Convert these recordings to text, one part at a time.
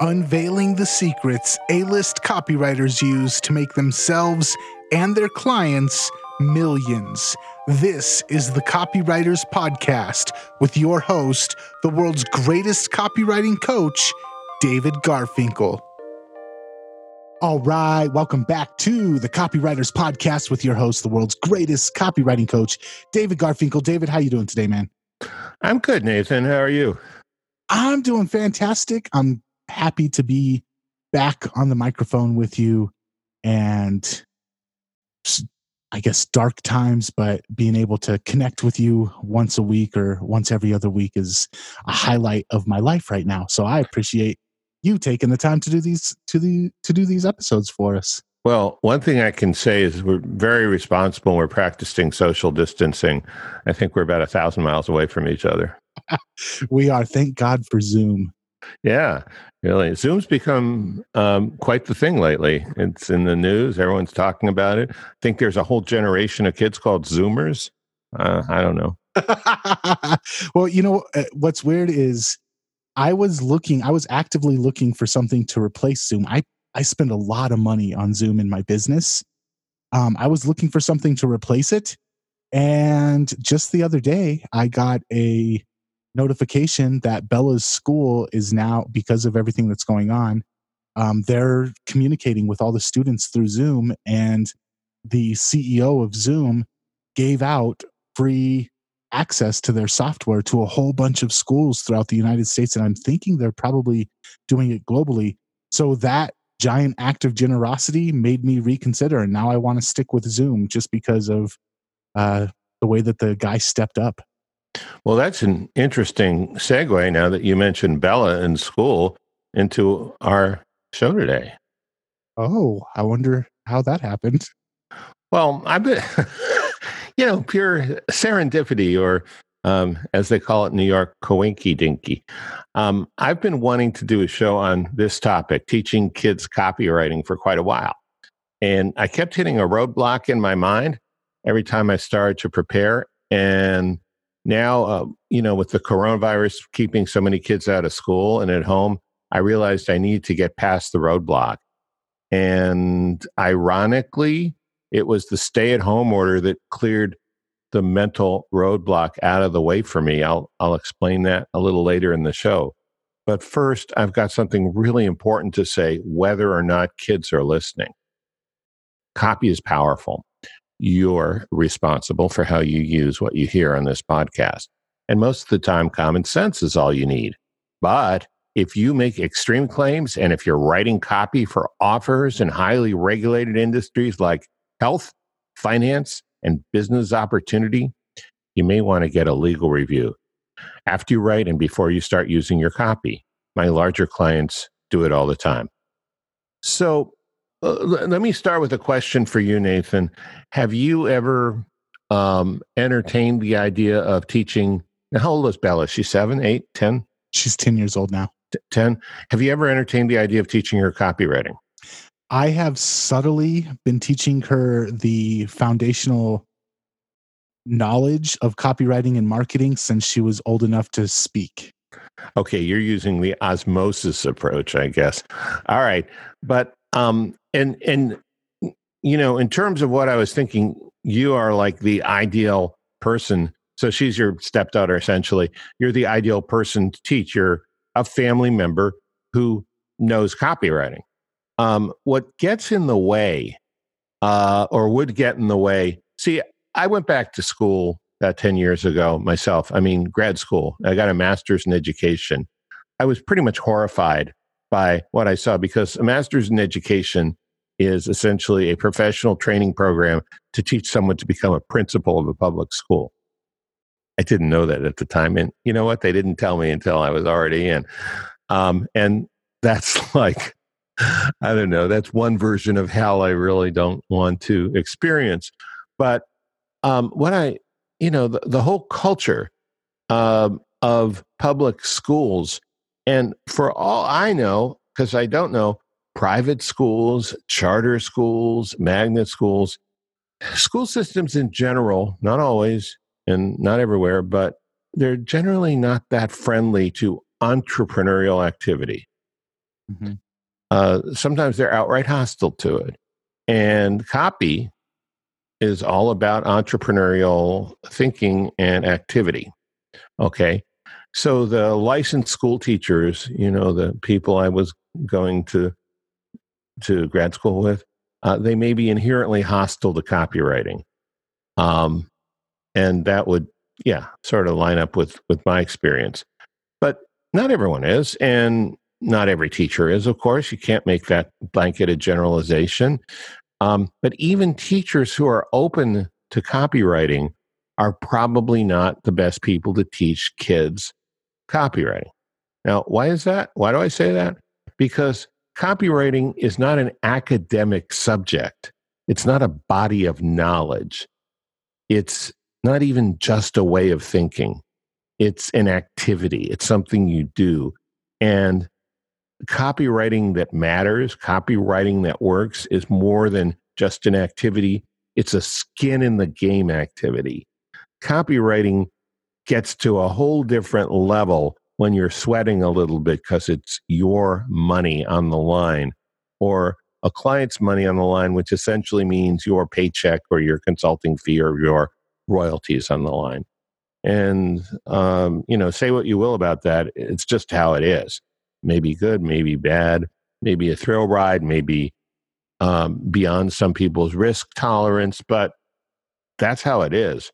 unveiling the secrets A list copywriters use to make themselves and their clients millions. This is the Copywriters Podcast with your host, the world's greatest copywriting coach, David Garfinkel. All right, welcome back to the Copywriters Podcast with your host, the world's greatest copywriting coach, David Garfinkel. David, how you doing today, man? I'm good, Nathan. How are you? I'm doing fantastic. I'm happy to be back on the microphone with you and I guess dark times, but being able to connect with you once a week or once every other week is a highlight of my life right now. So I appreciate you taking the time to do these to the to do these episodes for us. Well, one thing I can say is we're very responsible. We're practicing social distancing. I think we're about a thousand miles away from each other. we are. Thank God for Zoom. Yeah, really. Zoom's become um, quite the thing lately. It's in the news. Everyone's talking about it. I think there's a whole generation of kids called Zoomers. Uh, I don't know. well, you know, uh, what's weird is I was looking, I was actively looking for something to replace Zoom. I, I spend a lot of money on Zoom in my business. Um, I was looking for something to replace it. And just the other day, I got a notification that Bella's school is now, because of everything that's going on, um, they're communicating with all the students through Zoom. And the CEO of Zoom gave out free access to their software to a whole bunch of schools throughout the United States. And I'm thinking they're probably doing it globally. So that giant act of generosity made me reconsider. And now I want to stick with Zoom just because of uh, the way that the guy stepped up. Well, that's an interesting segue now that you mentioned Bella in school into our show today. Oh, I wonder how that happened. Well, I've been you know, pure serendipity, or um, as they call it in New York, coinky dinky. Um, I've been wanting to do a show on this topic, teaching kids copywriting, for quite a while. And I kept hitting a roadblock in my mind every time I started to prepare. And now, uh, you know, with the coronavirus keeping so many kids out of school and at home, I realized I need to get past the roadblock. And ironically, it was the stay at home order that cleared the mental roadblock out of the way for me. I'll, I'll explain that a little later in the show. But first, I've got something really important to say whether or not kids are listening. Copy is powerful. You're responsible for how you use what you hear on this podcast. And most of the time, common sense is all you need. But if you make extreme claims and if you're writing copy for offers in highly regulated industries like health, finance, and business opportunity, you may want to get a legal review after you write and before you start using your copy. My larger clients do it all the time. So let me start with a question for you, Nathan. Have you ever um, entertained the idea of teaching? How old is Bella? She's seven, eight, ten? She's 10 years old now. T- 10. Have you ever entertained the idea of teaching her copywriting? I have subtly been teaching her the foundational knowledge of copywriting and marketing since she was old enough to speak. Okay, you're using the osmosis approach, I guess. All right. But um and and you know, in terms of what I was thinking, you are like the ideal person. So she's your stepdaughter essentially. You're the ideal person to teach. You're a family member who knows copywriting. Um, what gets in the way, uh, or would get in the way, see, I went back to school about 10 years ago myself. I mean, grad school. I got a master's in education. I was pretty much horrified by what I saw because a master's in education is essentially a professional training program to teach someone to become a principal of a public school. I didn't know that at the time. And you know what? They didn't tell me until I was already in. Um, and that's like I don't know. That's one version of hell I really don't want to experience. But um, what I, you know, the, the whole culture um, of public schools, and for all I know, because I don't know, private schools, charter schools, magnet schools, school systems in general, not always and not everywhere, but they're generally not that friendly to entrepreneurial activity Mm-hmm. Uh, sometimes they're outright hostile to it. And copy is all about entrepreneurial thinking and activity. Okay. So the licensed school teachers, you know, the people I was going to to grad school with, uh, they may be inherently hostile to copywriting, um, and that would, yeah, sort of line up with with my experience. But not everyone is, and not every teacher is. Of course, you can't make that blanketed generalization. Um, but even teachers who are open to copywriting are probably not the best people to teach kids copywriting. Now, why is that? Why do I say that? Because copywriting is not an academic subject, it's not a body of knowledge, it's not even just a way of thinking. It's an activity, it's something you do. And copywriting that matters, copywriting that works is more than just an activity, it's a skin in the game activity. Copywriting gets to a whole different level when you're sweating a little bit because it's your money on the line or a client's money on the line, which essentially means your paycheck or your consulting fee or your royalties on the line. And, um, you know, say what you will about that. It's just how it is maybe good, maybe bad, maybe a thrill ride, maybe um, beyond some people's risk tolerance, but that's how it is.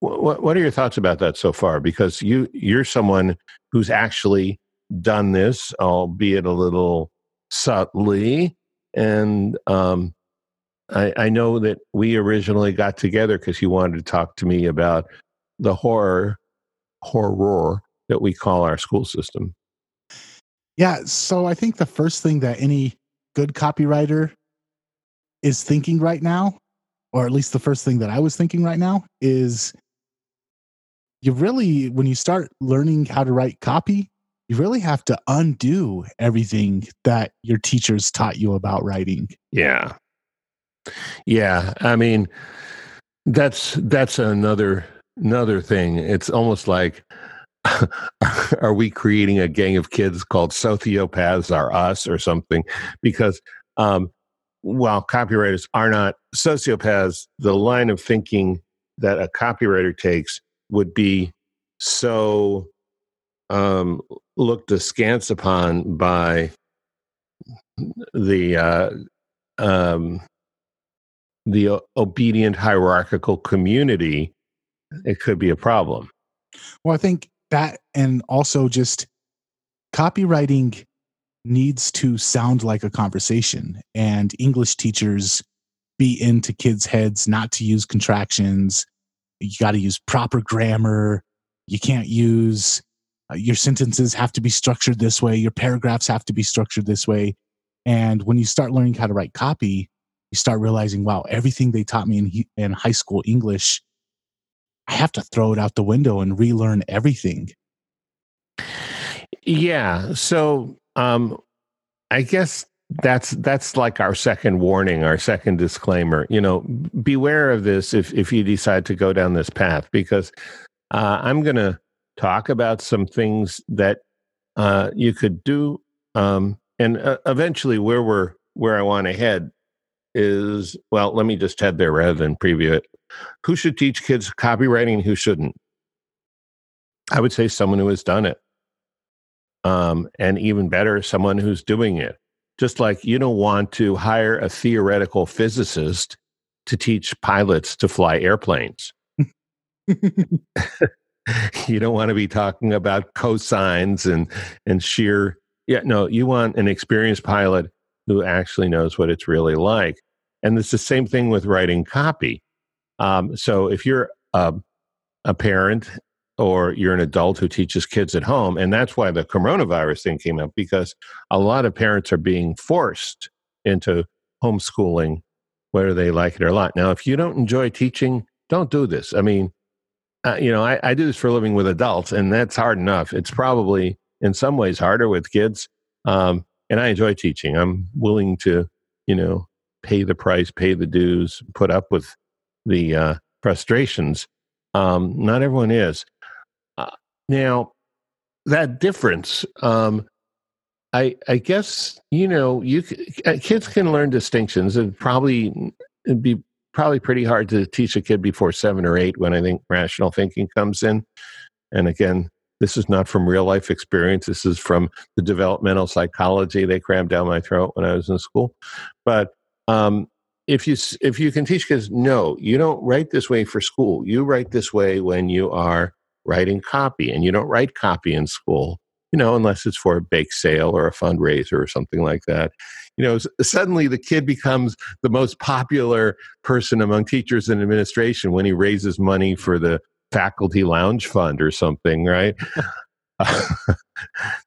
What, what are your thoughts about that so far? Because you you're someone who's actually done this, albeit a little subtly, and um, I, I know that we originally got together because you wanted to talk to me about the horror horror that we call our school system. Yeah. So I think the first thing that any good copywriter is thinking right now, or at least the first thing that I was thinking right now, is you really, when you start learning how to write copy, you really have to undo everything that your teachers taught you about writing. Yeah. Yeah. I mean, that's that's another another thing. It's almost like are we creating a gang of kids called sociopaths are us or something? Because um, while copywriters are not sociopaths, the line of thinking that a copywriter takes would be so um, looked askance upon by the uh, um, the obedient hierarchical community, it could be a problem. Well, I think that and also just copywriting needs to sound like a conversation and english teachers be into kids heads not to use contractions you got to use proper grammar you can't use uh, your sentences have to be structured this way your paragraphs have to be structured this way and when you start learning how to write copy you start realizing wow everything they taught me in, in high school english I have to throw it out the window and relearn everything. Yeah. So um, I guess that's that's like our second warning, our second disclaimer. You know, beware of this if if you decide to go down this path, because uh, I'm going to talk about some things that uh, you could do, um, and uh, eventually where we're where I want to head is well. Let me just head there rather than preview it who should teach kids copywriting who shouldn't? I would say someone who has done it. Um, and even better, someone who's doing it. Just like you don't want to hire a theoretical physicist to teach pilots to fly airplanes. you don't want to be talking about cosines and and shear. Yeah, no, you want an experienced pilot who actually knows what it's really like. And it's the same thing with writing copy. Um, so if you're a, a parent or you're an adult who teaches kids at home, and that's why the coronavirus thing came up because a lot of parents are being forced into homeschooling, whether they like it or not. Now, if you don't enjoy teaching, don't do this. I mean, uh, you know, I, I do this for a living with adults, and that's hard enough. It's probably in some ways harder with kids. Um, and I enjoy teaching. I'm willing to, you know, pay the price, pay the dues, put up with the uh, frustrations. Um, not everyone is. Now, that difference, um, I I guess you know you uh, kids can learn distinctions. It probably it'd be probably pretty hard to teach a kid before seven or eight when I think rational thinking comes in. And again, this is not from real life experience. This is from the developmental psychology they crammed down my throat when I was in school. But um, if you if you can teach kids, no, you don't write this way for school. You write this way when you are writing copy, and you don't write copy in school. You know, unless it's for a bake sale or a fundraiser or something like that. You know, suddenly the kid becomes the most popular person among teachers and administration when he raises money for the faculty lounge fund or something, right?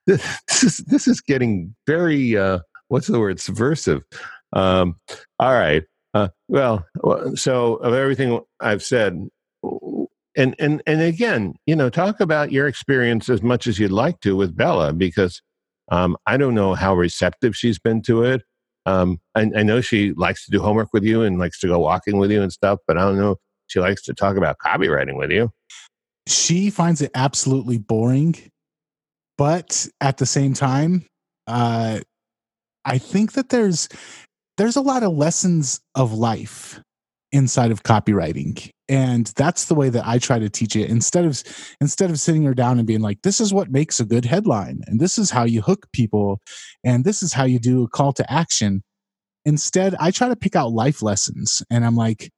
this, is this is getting very uh, what's the word subversive. Um, all right. Uh, well, so of everything I've said, and and and again, you know, talk about your experience as much as you'd like to with Bella, because um, I don't know how receptive she's been to it. Um, I, I know she likes to do homework with you and likes to go walking with you and stuff, but I don't know she likes to talk about copywriting with you. She finds it absolutely boring, but at the same time, uh, I think that there's there's a lot of lessons of life inside of copywriting and that's the way that i try to teach it instead of instead of sitting her down and being like this is what makes a good headline and this is how you hook people and this is how you do a call to action. Instead i try to pick out life lessons and i'm like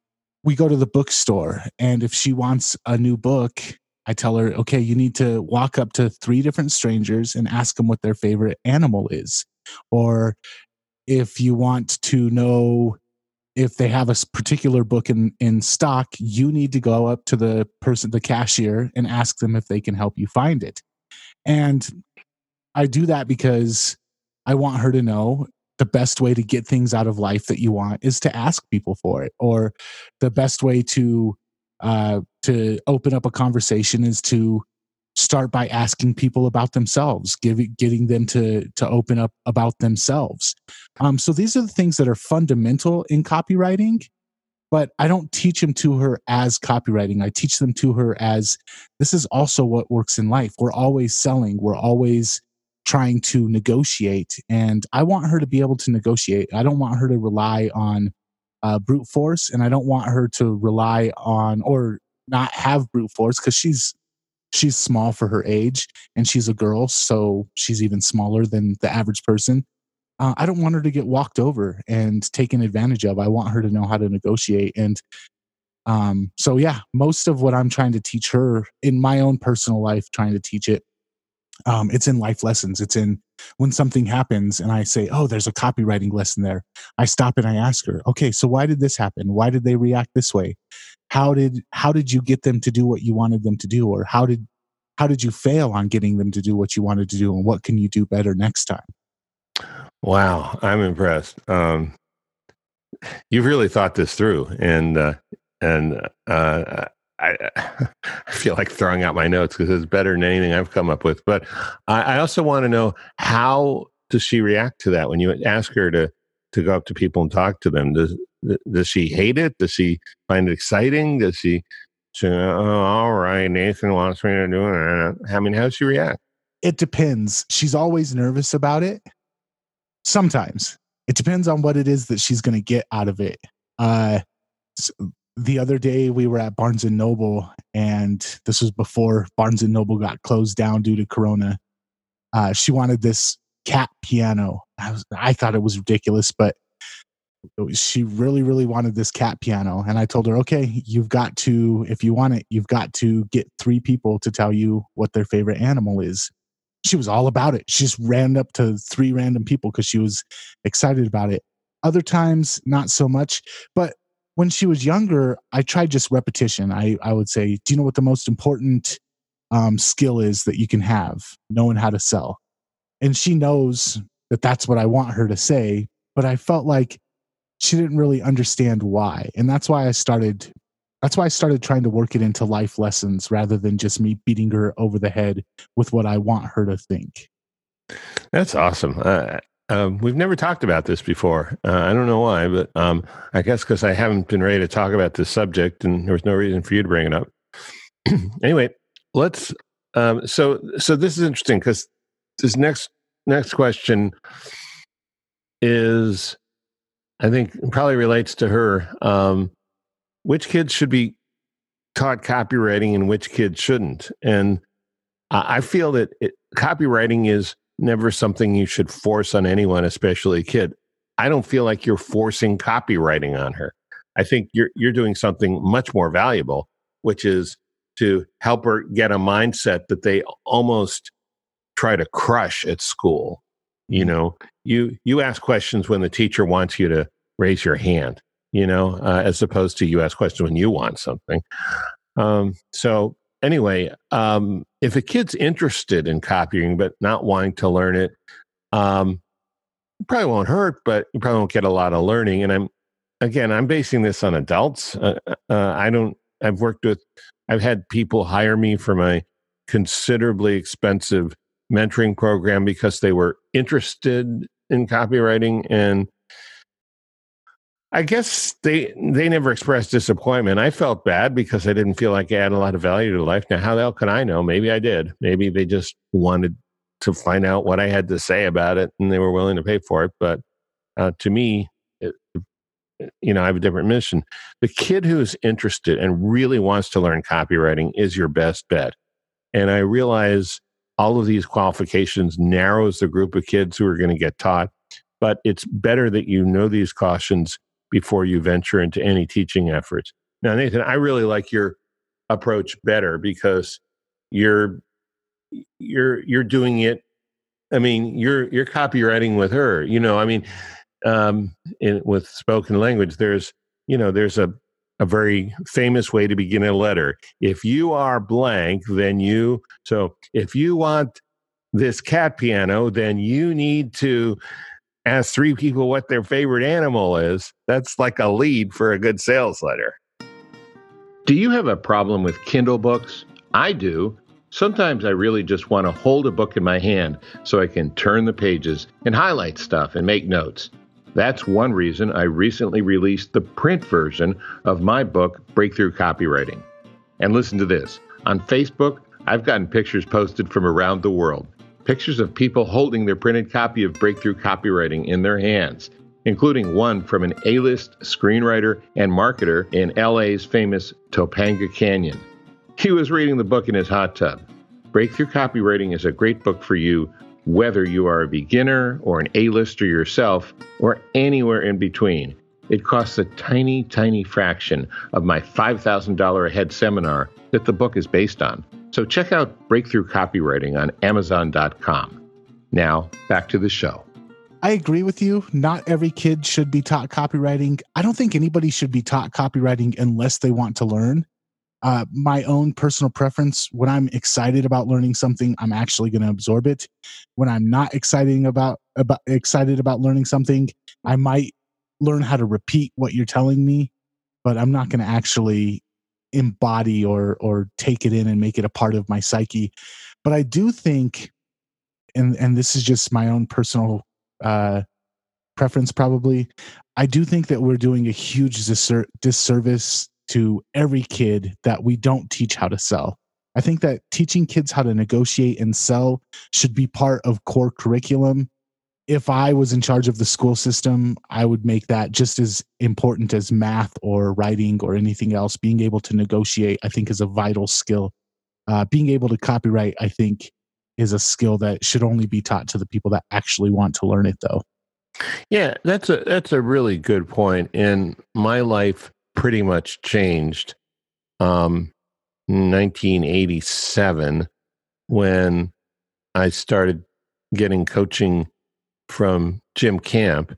we go to the bookstore and if she wants a new book i tell her okay you need to walk up to three different strangers and ask them what their favorite animal is. Or if you want to know if they have a particular book in, in stock you need to go up to the person the cashier and ask them if they can help you find it. And i do that because i want her to know the best way to get things out of life that you want is to ask people for it or the best way to uh, to open up a conversation is to start by asking people about themselves giving getting them to to open up about themselves um, so these are the things that are fundamental in copywriting but i don't teach them to her as copywriting i teach them to her as this is also what works in life we're always selling we're always trying to negotiate. And I want her to be able to negotiate. I don't want her to rely on uh, brute force, and I don't want her to rely on or not have brute force because she's she's small for her age and she's a girl, so she's even smaller than the average person. Uh, I don't want her to get walked over and taken advantage of. I want her to know how to negotiate. And um, so, yeah, most of what I'm trying to teach her in my own personal life, trying to teach it um, it's in life lessons. It's in when something happens and I say, oh, there's a copywriting lesson there. I stop and I ask her, okay, so why did this happen? Why did they react this way? How did how did you get them to do what you wanted them to do, or how did how did you fail on getting them to do what you wanted to do, and what can you do better next time? Wow, I'm impressed. Um, you've really thought this through, and uh, and uh, I, I feel like throwing out my notes because it's better than anything I've come up with. But I, I also want to know how does she react to that when you ask her to to go up to people and talk to them? Does does she hate it? Does she find it exciting? Does she say, "Oh, all right, Nathan wants me to do it"? I mean, how does she react? It depends. She's always nervous about it. Sometimes it depends on what it is that she's going to get out of it. Uh, the other day we were at Barnes and Noble, and this was before Barnes and Noble got closed down due to Corona. Uh, she wanted this cat piano. I, was, I thought it was ridiculous, but she really, really wanted this cat piano. And I told her, okay, you've got to, if you want it, you've got to get three people to tell you what their favorite animal is. She was all about it. She just ran up to three random people because she was excited about it. Other times, not so much. But when she was younger, I tried just repetition. I, I would say, Do you know what the most important um, skill is that you can have? Knowing how to sell. And she knows that that's what I want her to say. But I felt like she didn't really understand why. And that's why I started. That's why I started trying to work it into life lessons rather than just me beating her over the head with what I want her to think. That's awesome. Uh, um, we've never talked about this before. Uh, I don't know why, but um, I guess because I haven't been ready to talk about this subject, and there was no reason for you to bring it up. anyway, let's. Um, so, so this is interesting because this next next question is, I think probably relates to her. Um, which kids should be taught copywriting and which kids shouldn't? And I feel that it, copywriting is never something you should force on anyone, especially a kid. I don't feel like you're forcing copywriting on her. I think you're you're doing something much more valuable, which is to help her get a mindset that they almost try to crush at school. You mm-hmm. know, you you ask questions when the teacher wants you to raise your hand. You know, uh, as opposed to you ask questions when you want something. Um, so anyway, um, if a kid's interested in copying but not wanting to learn it, um, it probably won't hurt, but you probably won't get a lot of learning. And I'm again, I'm basing this on adults. Uh, uh, I don't. I've worked with. I've had people hire me for my considerably expensive mentoring program because they were interested in copywriting and I guess they they never expressed disappointment. I felt bad because I didn't feel like I had a lot of value to life. Now, how the hell can I know? Maybe I did. Maybe they just wanted to find out what I had to say about it, and they were willing to pay for it. But uh, to me, it, you know, I have a different mission. The kid who is interested and really wants to learn copywriting is your best bet. And I realize all of these qualifications narrows the group of kids who are going to get taught. But it's better that you know these cautions before you venture into any teaching efforts. Now, Nathan, I really like your approach better because you're you're you're doing it. I mean, you're you're copywriting with her. You know, I mean, um, in, with spoken language, there's you know there's a a very famous way to begin a letter. If you are blank, then you so if you want this cat piano, then you need to ask three people what their favorite animal is, that's like a lead for a good sales letter. Do you have a problem with Kindle books? I do. Sometimes I really just want to hold a book in my hand so I can turn the pages and highlight stuff and make notes. That's one reason I recently released the print version of my book, Breakthrough Copywriting. And listen to this on Facebook, I've gotten pictures posted from around the world pictures of people holding their printed copy of Breakthrough Copywriting in their hands, including one from an A list screenwriter and marketer in LA's famous Topanga Canyon. He was reading the book in his hot tub. Breakthrough Copywriting is a great book for you, whether you are a beginner or an A-lister yourself, or anywhere in between. It costs a tiny, tiny fraction of my $5,000 a head seminar that the book is based on. So check out Breakthrough Copywriting on Amazon.com. Now, back to the show. I agree with you. Not every kid should be taught copywriting. I don't think anybody should be taught copywriting unless they want to learn. Uh, my own personal preference when i'm excited about learning something i'm actually going to absorb it when i'm not excited about, about excited about learning something i might learn how to repeat what you're telling me but i'm not going to actually embody or or take it in and make it a part of my psyche. But i do think and and this is just my own personal uh preference probably i do think that we're doing a huge disser- disservice to every kid that we don't teach how to sell. I think that teaching kids how to negotiate and sell should be part of core curriculum if I was in charge of the school system, I would make that just as important as math or writing or anything else. Being able to negotiate, I think, is a vital skill. Uh, being able to copyright, I think, is a skill that should only be taught to the people that actually want to learn it, though. Yeah, that's a that's a really good point. And my life pretty much changed um 1987 when I started getting coaching from Jim Camp.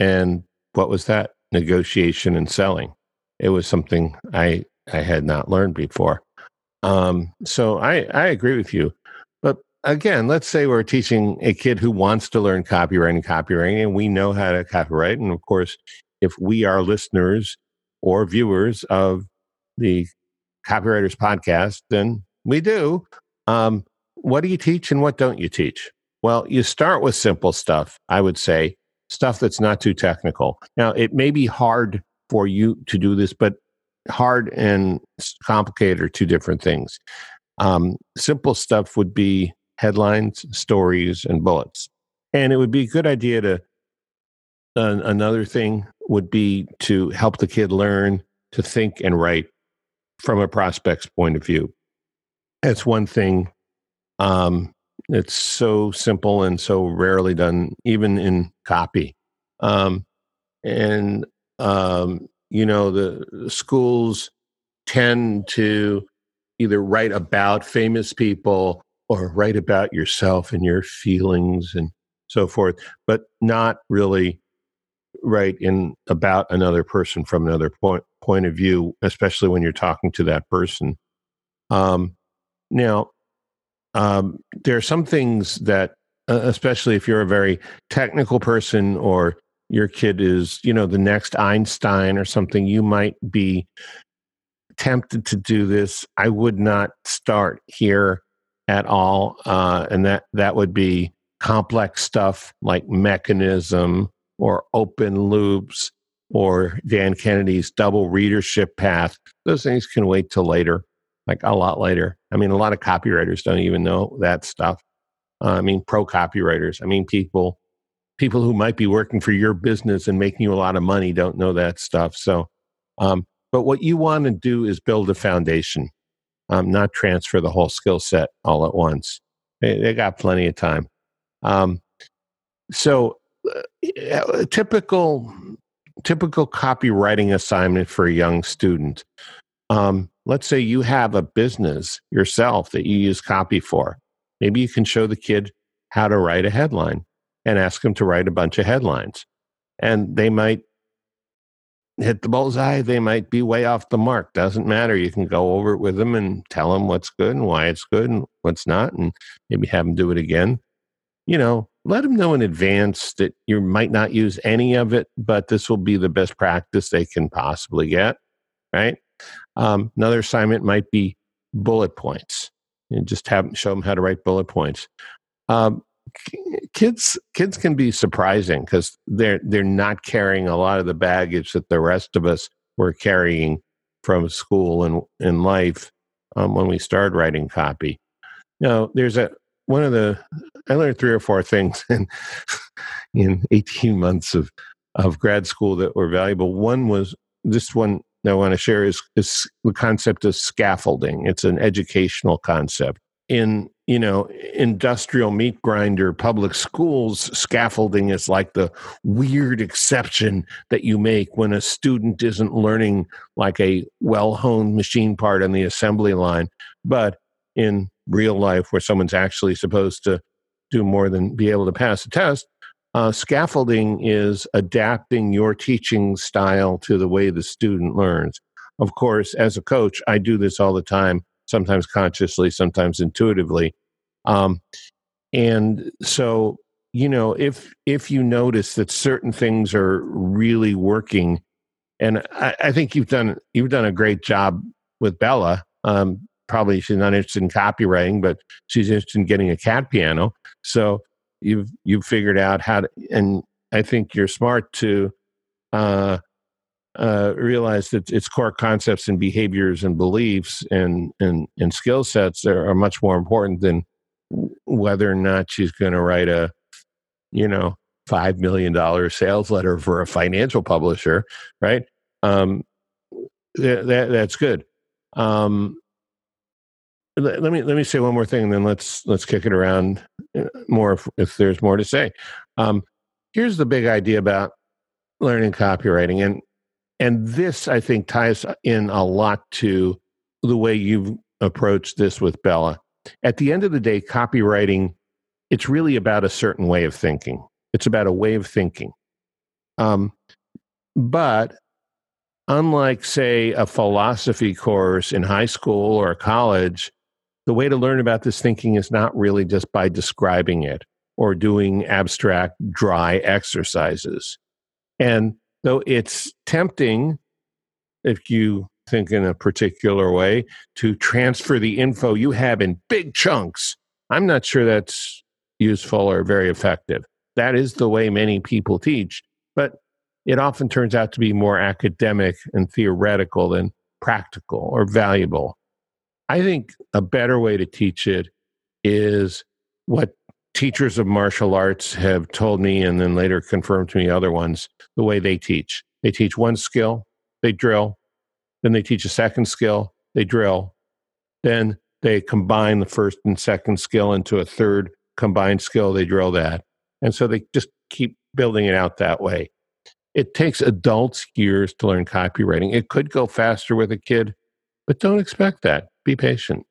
And what was that? Negotiation and selling. It was something I I had not learned before. Um, so I, I agree with you. But again, let's say we're teaching a kid who wants to learn copyright and copywriting, and we know how to copyright. And of course, if we are listeners or viewers of the Copywriters Podcast, then we do. Um, what do you teach and what don't you teach? Well, you start with simple stuff, I would say, stuff that's not too technical. Now, it may be hard for you to do this, but hard and complicated are two different things. Um, simple stuff would be headlines, stories, and bullets. And it would be a good idea to, uh, another thing would be to help the kid learn to think and write from a prospect's point of view. That's one thing. Um, it's so simple and so rarely done, even in copy. Um, and um, you know, the schools tend to either write about famous people or write about yourself and your feelings and so forth, but not really write in about another person from another point point of view, especially when you're talking to that person. Um, now, um, there are some things that, uh, especially if you're a very technical person or your kid is, you know, the next Einstein or something, you might be tempted to do this. I would not start here at all, uh, and that that would be complex stuff like mechanism or open loops or Dan Kennedy's double readership path. Those things can wait till later, like a lot later. I mean, a lot of copywriters don't even know that stuff. Uh, I mean, pro copywriters. I mean, people people who might be working for your business and making you a lot of money don't know that stuff. So, um, but what you want to do is build a foundation, um, not transfer the whole skill set all at once. They, they got plenty of time. Um, so, uh, typical typical copywriting assignment for a young student. Um, let's say you have a business yourself that you use copy for. Maybe you can show the kid how to write a headline and ask them to write a bunch of headlines. And they might hit the bullseye, they might be way off the mark. Doesn't matter. You can go over it with them and tell them what's good and why it's good and what's not, and maybe have them do it again. You know, let them know in advance that you might not use any of it, but this will be the best practice they can possibly get. Right. Um, another assignment might be bullet points and just have show them how to write bullet points. Um, kids kids can be surprising because they're they're not carrying a lot of the baggage that the rest of us were carrying from school and in life um, when we started writing copy. You know, there's a one of the I learned three or four things in in 18 months of of grad school that were valuable. One was this one I want to share is, is the concept of scaffolding. It's an educational concept. In you know industrial meat grinder public schools, scaffolding is like the weird exception that you make when a student isn't learning like a well honed machine part on the assembly line. But in real life, where someone's actually supposed to do more than be able to pass a test. Uh, scaffolding is adapting your teaching style to the way the student learns. Of course, as a coach, I do this all the time, sometimes consciously, sometimes intuitively. Um, and so, you know, if if you notice that certain things are really working, and I, I think you've done you've done a great job with Bella. Um, probably she's not interested in copywriting, but she's interested in getting a cat piano. So you've you've figured out how to, and I think you're smart to uh, uh, realize that its core concepts and behaviors and beliefs and and and skill sets are, are much more important than whether or not she's going to write a you know five million dollar sales letter for a financial publisher, right? Um, that, that that's good. Um, let, me let me say one more thing, and then let's let's kick it around uh, more if, if there's more to say. Um, here's the big idea about learning copywriting, and and this I think ties in a lot to the way you've approached this with Bella. At the end of the day, copywriting it's really about a certain way of thinking. It's about a way of thinking. Um, but unlike, say, a philosophy course in high school or college, the way to learn about this thinking is not really just by describing it or doing abstract, dry exercises. And though it's tempting, if you think in a particular way, to transfer the info you have in big chunks, I'm not sure that's useful or very effective. That is the way many people teach, but it often turns out to be more academic and theoretical than practical or valuable. I think a better way to teach it is what teachers of martial arts have told me and then later confirmed to me other ones the way they teach. They teach one skill, they drill, then they teach a second skill, they drill, then they combine the first and second skill into a third combined skill, they drill that. And so they just keep building it out that way. It takes adults years to learn copywriting. It could go faster with a kid, but don't expect that. Be patient.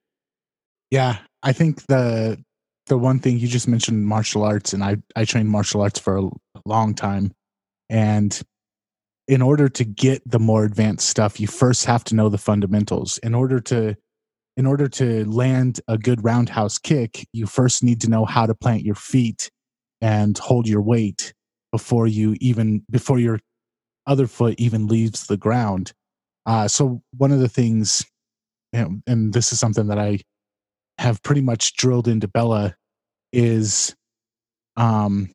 Yeah, I think the the one thing you just mentioned martial arts and I I trained martial arts for a long time. And in order to get the more advanced stuff you first have to know the fundamentals. In order to in order to land a good roundhouse kick you first need to know how to plant your feet and hold your weight before you even before your other foot even leaves the ground. Uh, so one of the things you know, and this is something that i have pretty much drilled into bella is um,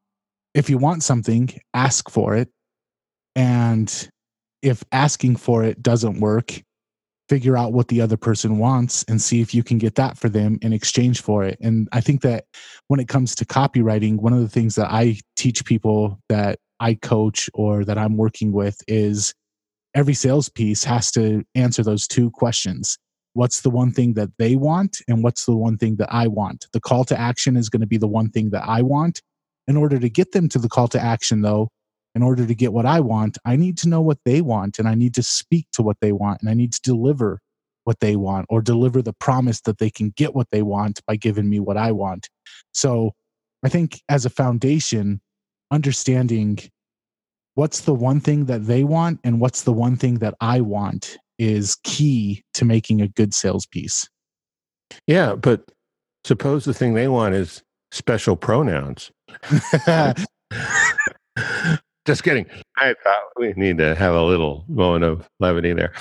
if you want something, ask for it. And if asking for it doesn't work, figure out what the other person wants and see if you can get that for them in exchange for it. And I think that when it comes to copywriting, one of the things that I teach people that I coach or that I'm working with is every sales piece has to answer those two questions what's the one thing that they want and what's the one thing that I want. The call to action is going to be the one thing that I want. In order to get them to the call to action, though, in order to get what I want, I need to know what they want and I need to speak to what they want and I need to deliver what they want or deliver the promise that they can get what they want by giving me what I want. So I think as a foundation, understanding what's the one thing that they want and what's the one thing that I want is key to making a good sales piece. Yeah, but suppose the thing they want is special pronouns. Just kidding. I thought we need to have a little moment of levity there.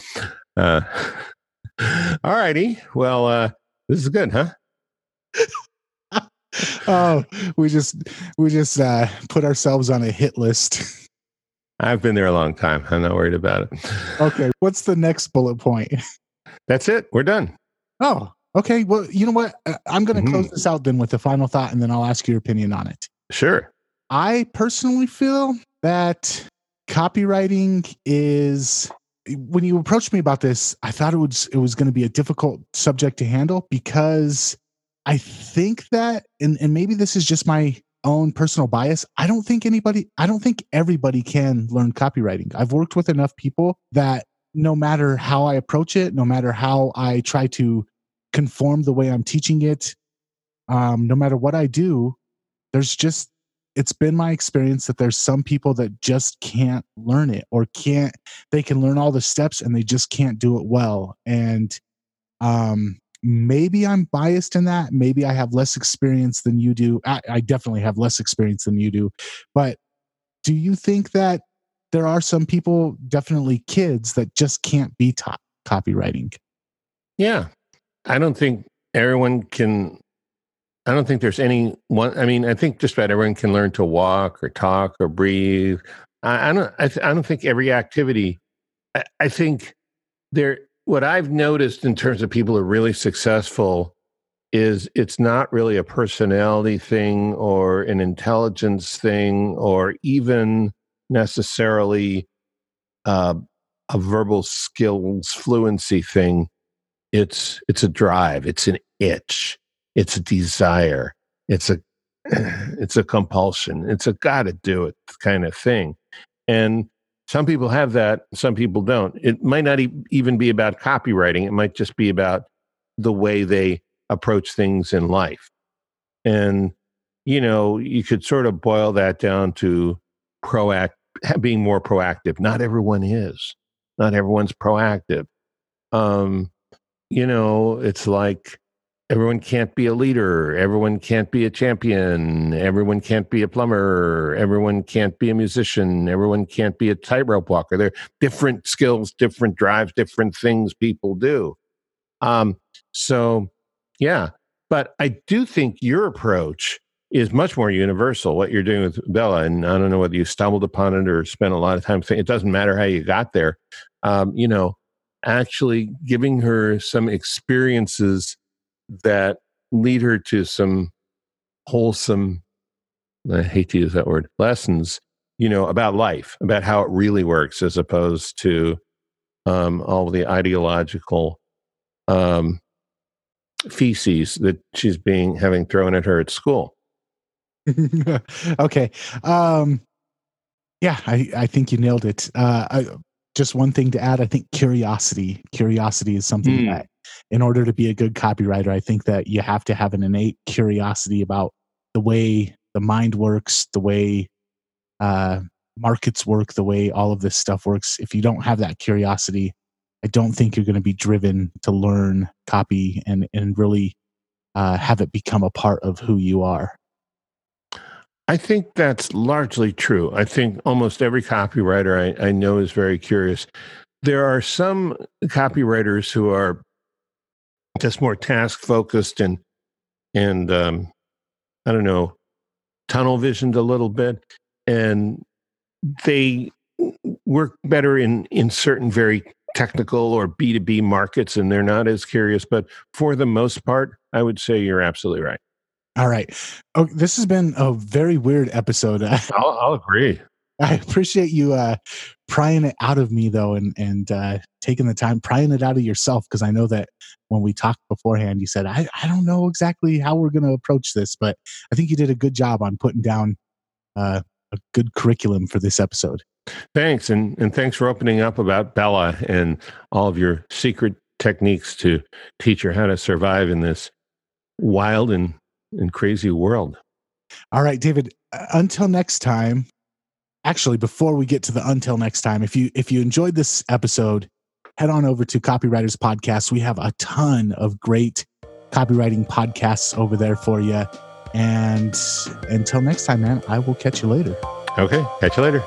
Uh, all righty. Well, uh, this is good, huh? oh, we just we just uh, put ourselves on a hit list. I've been there a long time. I'm not worried about it. Okay. What's the next bullet point? That's it. We're done. Oh, okay. Well, you know what? Uh, I'm going to mm-hmm. close this out then with the final thought, and then I'll ask your opinion on it. Sure. I personally feel that copywriting is when you approached me about this, I thought it was it was going to be a difficult subject to handle because I think that and and maybe this is just my own personal bias, I don't think anybody, I don't think everybody can learn copywriting. I've worked with enough people that no matter how I approach it, no matter how I try to conform the way I'm teaching it, um, no matter what I do, there's just, it's been my experience that there's some people that just can't learn it or can't, they can learn all the steps and they just can't do it well. And um, maybe I'm biased in that. Maybe I have less experience than you do. I, I, definitely have less experience than you do. But do you think that there are some people, definitely kids, that just can't be taught copywriting? Yeah. I don't think everyone can. I don't think there's any one. I mean, I think just about everyone can learn to walk or talk or breathe. I, I don't. I, I don't think every activity. I think there what I've noticed in terms of people who are really successful is it's not really a personality thing or an intelligence thing or even necessarily uh, a verbal skills fluency thing. It's it's a drive. It's an itch. It's a desire. It's a it's a compulsion. It's a gotta do it kind of thing. And some people have that, some people don't. It might not e- even be about copywriting, it might just be about the way they approach things in life. And, you know, you could sort of boil that down to proact being more proactive. Not everyone is. Not everyone's proactive. Um, you know, it's like everyone can't be a leader. Everyone can't be a champion. Everyone can't be a plumber. Everyone can't be a musician. Everyone can't be a tightrope walker. They're different skills different drives different things people do. Um, so yeah. But i do think your approach is much more universal what you're doing with bella and i don't know whether you stumbled upon it or spent a lot of time thinking it doesn't matter how you got there. Um, you know actually giving her some experiences that lead her to some wholesome, I hate to use that word, lessons, you know, about life, about how it really works, as opposed to um, all the ideological um, feces that she's being having thrown at her at school. okay. Um, yeah, I, I think you nailed it. Uh, I, just one thing to add. I think curiosity. Curiosity is something mm. that, in order to be a good copywriter, I think that you have to have an innate curiosity about the way the mind works, the way uh, markets work, the way all of this stuff works. If you don't have that curiosity, I don't think you're going to be driven to learn copy and and really uh, have it become a part of who you are. I think that's largely true. I think almost every copywriter I, I know is very curious. There are some copywriters who are just more task focused and and um, I don't know tunnel visioned a little bit, and they work better in in certain very technical or B2B markets and they're not as curious. But for the most part, I would say you're absolutely right. All right. Oh, this has been a very weird episode. I'll, I'll agree. I appreciate you uh, prying it out of me though, and and uh, taking the time prying it out of yourself because I know that when we talked beforehand, you said I I don't know exactly how we're going to approach this, but I think you did a good job on putting down uh, a good curriculum for this episode. Thanks, and and thanks for opening up about Bella and all of your secret techniques to teach her how to survive in this wild and and crazy world. All right, David. Until next time. Actually, before we get to the until next time, if you if you enjoyed this episode, head on over to Copywriters Podcast. We have a ton of great copywriting podcasts over there for you. And until next time, man, I will catch you later. Okay, catch you later.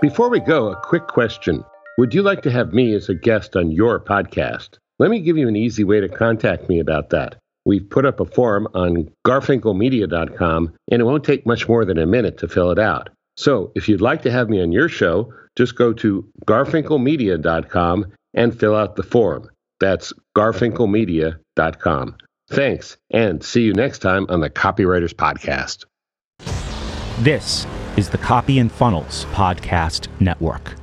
Before we go, a quick question. Would you like to have me as a guest on your podcast? Let me give you an easy way to contact me about that. We've put up a form on garfinkelmedia.com, and it won't take much more than a minute to fill it out. So if you'd like to have me on your show, just go to garfinkelmedia.com and fill out the form. That's garfinkelmedia.com. Thanks, and see you next time on the Copywriters Podcast. This is the Copy and Funnels Podcast Network.